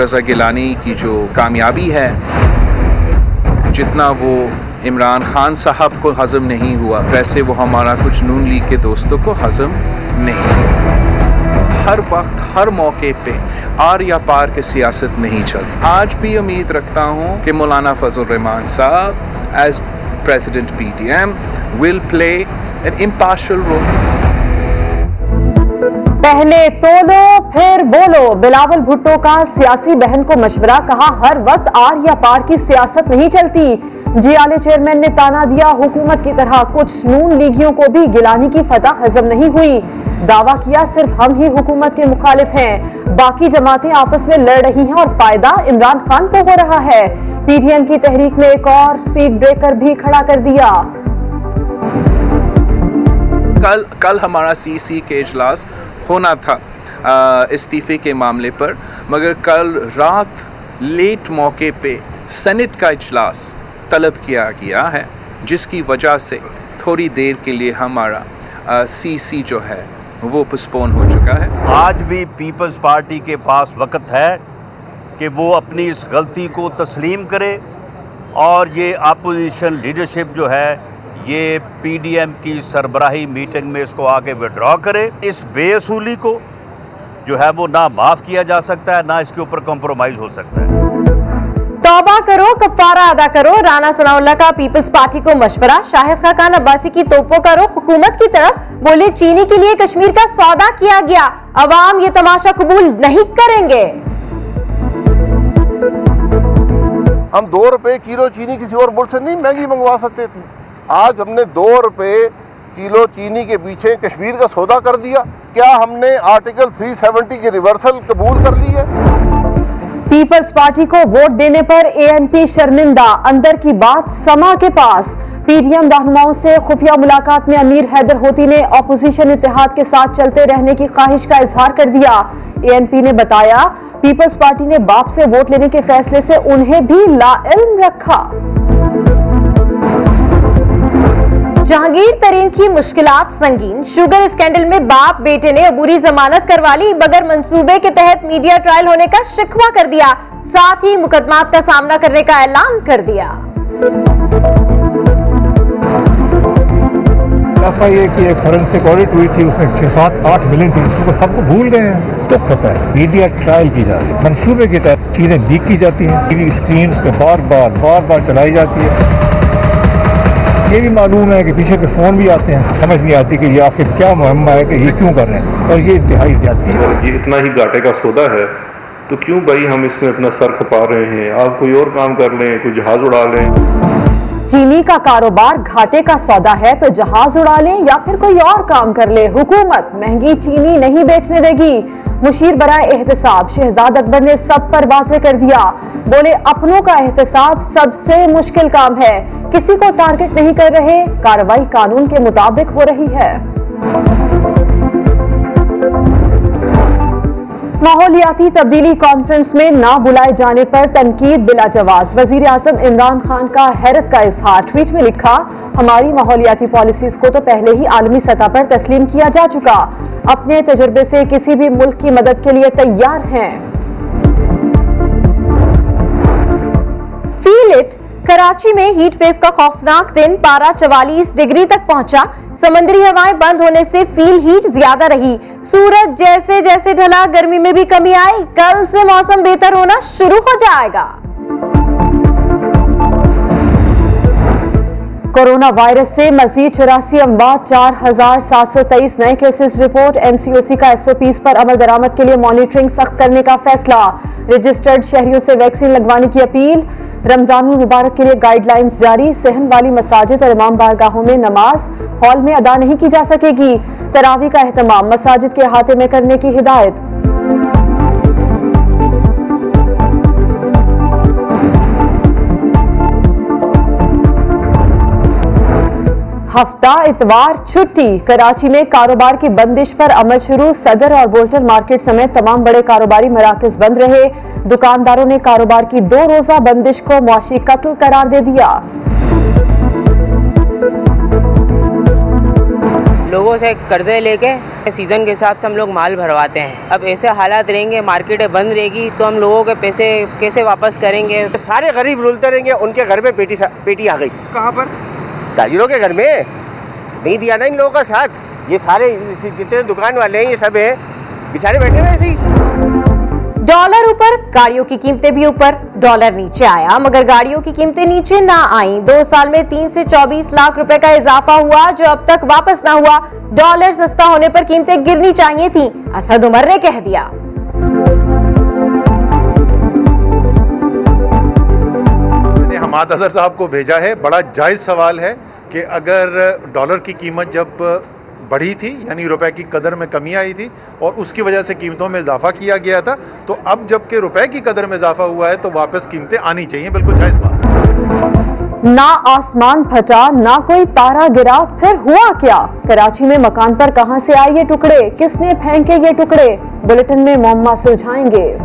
رضا گیلانی کی جو کامیابی ہے، جتنا وہ عمران خان صاحب کو ہضم نہیں ہوا، ویسے وہ ہمارا کچھ نون لیگ کے دوستوں کو ہضم نہیں ہر وقت، ہر موقع پہ آر یا پار کے سیاست نہیں چلتی۔ آج بھی امید رکھتا ہوں کہ مولانا فضل الرحمان صاحب is president P D M will play an impartial role پہلے تولو پھر بولو بلاول بھٹو کا سیاسی بہن کو مشورہ کہا، ہر وقت آر یا پار کی سیاست نہیں چلتی۔ جی آلے چیئرمین نے تانا دیا، حکومت کی طرح کچھ نون لیگیوں کو بھی گلانی کی فتح ہضم نہیں ہوئی۔ دعویٰ کیا صرف ہم ہی حکومت کے مخالف ہیں۔ باقی جماعتیں آپس میں لڑ رہی ہیں اور فائدہ عمران خان کو ہو رہا ہے۔ پی ڈی ایم کی تحریک میں ایک اور سپیڈ بریکر بھی کھڑا کر دیا۔ کل کل ہمارا سی سی کے اجلاس ہونا تھا استعفے کے معاملے پر، مگر کل رات لیٹ موقع پہ سینٹ کا اجلاس طلب کیا گیا ہے، جس کی وجہ سے تھوڑی دیر کے لیے ہمارا سی سی جو ہے، وہ پسپون ہو چکا ہے۔ آج بھی پیپلز پارٹی کے پاس وقت ہے کہ وہ اپنی اس غلطی کو تسلیم کرے اور یہ اپوزیشن لیڈرشپ جو ہے یہ پی ڈی ایم کی سربراہی میٹنگ میں اس کو آگے وڈرا کرے۔ اس بے اصولی کو جو ہے وہ نہ معاف کیا جا سکتا ہے نہ اس کے اوپر کمپرومائز ہو سکتا ہے۔ توبہ کرو کفارہ ادا کرو۔ رانا ثناء اللہ کا پیپلز پارٹی کو مشورہ۔ شاہد خاقان عباسی کی توپو کرو حکومت کی طرف بولے چینی کے لیے کشمیر کا سودا کیا گیا۔ عوام یہ تماشا قبول نہیں کریں گے۔ ہم دو روپے کلو چینی کسی اور ملک سے نہیں مہنگی منگوا سکتے تھے۔ آج ہم نے دو روپے کلو چینی کے پیچھے کشمیر کا سودا کر دیا۔ کیا ہم نے آرٹیکل 370 کی ریورسل قبول کر لی ہے؟ پیپلز پارٹی کو ووٹ دینے پر اے این پی شرمندہ، اندر کی بات سما کے پاس۔ پی ڈی ایم رہنماؤں سے خفیہ ملاقات میں امیر حیدر ہوتی نے اپوزیشن اتحاد کے ساتھ چلتے رہنے کی خواہش کا اظہار کر دیا۔ اے این پی نے بتایا، پیپلز پارٹی نے باپ سے ووٹ لینے کے فیصلے سے انہیں بھی لا علم رکھا۔ جہانگیر ترین کی مشکلات سنگین۔ شوگر اسکینڈل میں باپ بیٹے نے عبوری ضمانت کروا لی بغیر منصوبے کے تحت میڈیا ٹرائل ہونے کا شکوہ کر دیا۔ ساتھ ہی مقدمات کا سامنا کرنے کا اعلان کر دیا۔ ایف آئی اے کی ایک فورنسک آڈٹ ہوئی تھی اس میں چھ سات آٹھ ملین تھی کو سب کو بھول گئے ہیں۔ تو پتہ ہے میڈیا ٹرائل کی جا رہی ہے۔ منصوبے کے تحت چیزیں لیک کی جاتی ہیں۔ ٹی وی اسکرین پہ بار بار بار بار چلائی جاتی ہے۔ یہ بھی معلوم ہے کہ پیچھے کے فون بھی آتے ہیں سمجھ نہیں آتی کہ یہ آخر کیا مہمہ ہے کہ یہ کیوں کر رہے ہیں۔ اور یہ انتہائی زیادتی ہے۔ یہ اتنا ہی گاٹے کا سودا ہے۔ تو کیوں بھائی ہم اس میں اپنا سر کھپا رہے ہیں؟ آپ کوئی اور کام کر لیں کوئی جہاز اڑا لیں۔ چینی کا کاروبار گھاٹے کا سودا ہے تو جہاز اڑا لیں یا پھر کوئی اور کام کر لے۔ حکومت مہنگی چینی نہیں بیچنے دے گی۔ مشیر برائے احتساب، شہزاد اکبر نے سب پر واضح کر دیا۔ بولے، اپنوں کا احتساب سب سے مشکل کام ہے۔ کسی کو ٹارگٹ نہیں کر رہے، کاروائی قانون کے مطابق ہو رہی ہے۔ ماحولیاتی تبدیلی کانفرنس میں نہ بلائے جانے پر تنقید بلا جواز۔ وزیر اعظم عمران خان کا حیرت کا اظہار۔ ٹویٹ میں لکھا، ہماری ماحولیاتی پالیسیز کو تو پہلے ہی عالمی سطح پر تسلیم کیا جا چکا۔ اپنے تجربے سے کسی بھی ملک کی مدد کے لیے تیار ہیں۔ فیل اٹ کراچی میں ہیٹ ویو کا خوفناک دن پارا چوالیس ڈگری تک پہنچا۔ سمندری ہوائیں بند ہونے سے فیل ہیٹ زیادہ رہی۔ سورج جیسے جیسے ڈھلا، گرمی میں بھی کمی آئی۔ کل سے موسم بہتر ہونا شروع ہو جائے گا۔ کورونا وائرس سے مزید چوراسی اموات، چار ہزار سات سو تیئیس نئے cases report. N C O C کا ایس او پیز پر عمل درامت کے لیے مانیٹرنگ سخت کرنے کا فیصلہ۔ رجسٹرڈ شہریوں سے ویکسین لگوانے کی اپیل۔ رمضان المبارک کے لیے گائیڈ لائنز جاری۔ سہن والی مساجد اور امام بارگاہوں میں نماز۔ ہال میں ادا نہیں کی جا سکے گی۔ تراوی کا اہتمام۔ مساجد کے احاطے میں کرنے کی ہدایت۔ ہفتہ اتوار چھٹی کراچی میں کاروبار کی بندش پر عمل شروع صدر اور بولٹن مارکیٹ سمیت تمام بڑے کاروباری مراکز بند رہے۔ دکانداروں نے کاروبار کی دو روزہ بندش کو معاشی قتل قرار دے دیا۔ لوگوں سے قرضے لے کے سیزن کے حساب سے ہم لوگ مال بھرواتے ہیں۔ اب ایسے حالات رہیں گے مارکیٹیں بند رہے گی تو ہم لوگوں کے پیسے کیسے واپس کریں گے؟ سارے غریب رولتے رہیں گے ان کے گھر میں پیٹی پیٹی آ گئی۔ کہاں پر؟ تاجروں کے گھر میں نہیں دیا نا ان لوگوں کا ساتھ۔ یہ سارے جتنے دکان والے ہیں، یہ سب ہیں۔ بیچارے بیٹھے ہوئے ایسے ڈالر اوپر گاڑیوں کی قیمتیں بھی اوپر۔ ڈالر نیچے آیا، مگر گاڑیوں کی قیمتیں نیچے نہ آئیں۔ دو سال میں تین سے چوبیس لاکھ روپے کا اضافہ ہوا، جو اب تک واپس نہ ہوا۔ ڈالر سستا ہونے پر قیمتیں گرنی چاہیے تھیں، اسد عمر نے کہہ دیا۔ میں اظہر صاحب کو بھیجا ہے۔ بڑا جائز سوال ہے کہ اگر ڈالر کی قیمت جب بڑھی تھی یعنی روپے کی قدر میں کمی آئی تھی اور اس کی وجہ سے قیمتوں میں اضافہ کیا گیا تھا، تو اب جبکہ روپے کی قدر میں اضافہ ہوا ہے، تو واپس قیمتیں آنی چاہیے۔ بالکل جائز بات۔ نہ آسمان پھٹا، نہ کوئی تارا گرا، پھر ہوا کیا؟ کراچی میں مکان پر کہاں سے آئے یہ ٹکڑے؟ کس نے پھینکے یہ ٹکڑے؟ بلٹن میں معمہ سلجھائیں گے۔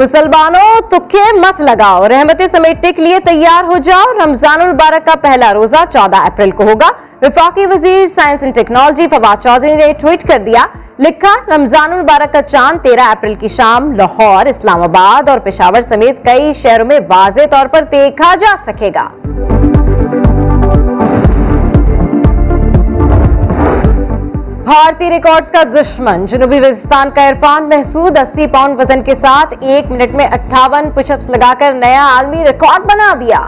مسلمانوں تکے مت لگاؤ۔ رحمتیں سمیٹنے کے لیے تیار ہو جاؤ۔ رمضان المبارک کا پہلا روزہ چودہ اپریل کو ہوگا۔ وفاقی وزیر science and technology Fawad Chaudhry نے ٹویٹ کر دیا۔ لکھا، رمضان المبارک کا چاند تیرہ اپریل کی شام لاہور، اسلام آباد اور پشاور سمیت کئی شہروں میں واضح طور پر دیکھا جا سکے گا۔ بھارتی ریکارڈز کا دشمن، جنوبی وزستان کا عرفان محسود، اسی پاؤنڈ وزن کے ساتھ ایک منٹ میں اٹھاون پش اپس لگا کر نیا عالمی ریکارڈ بنا دیا۔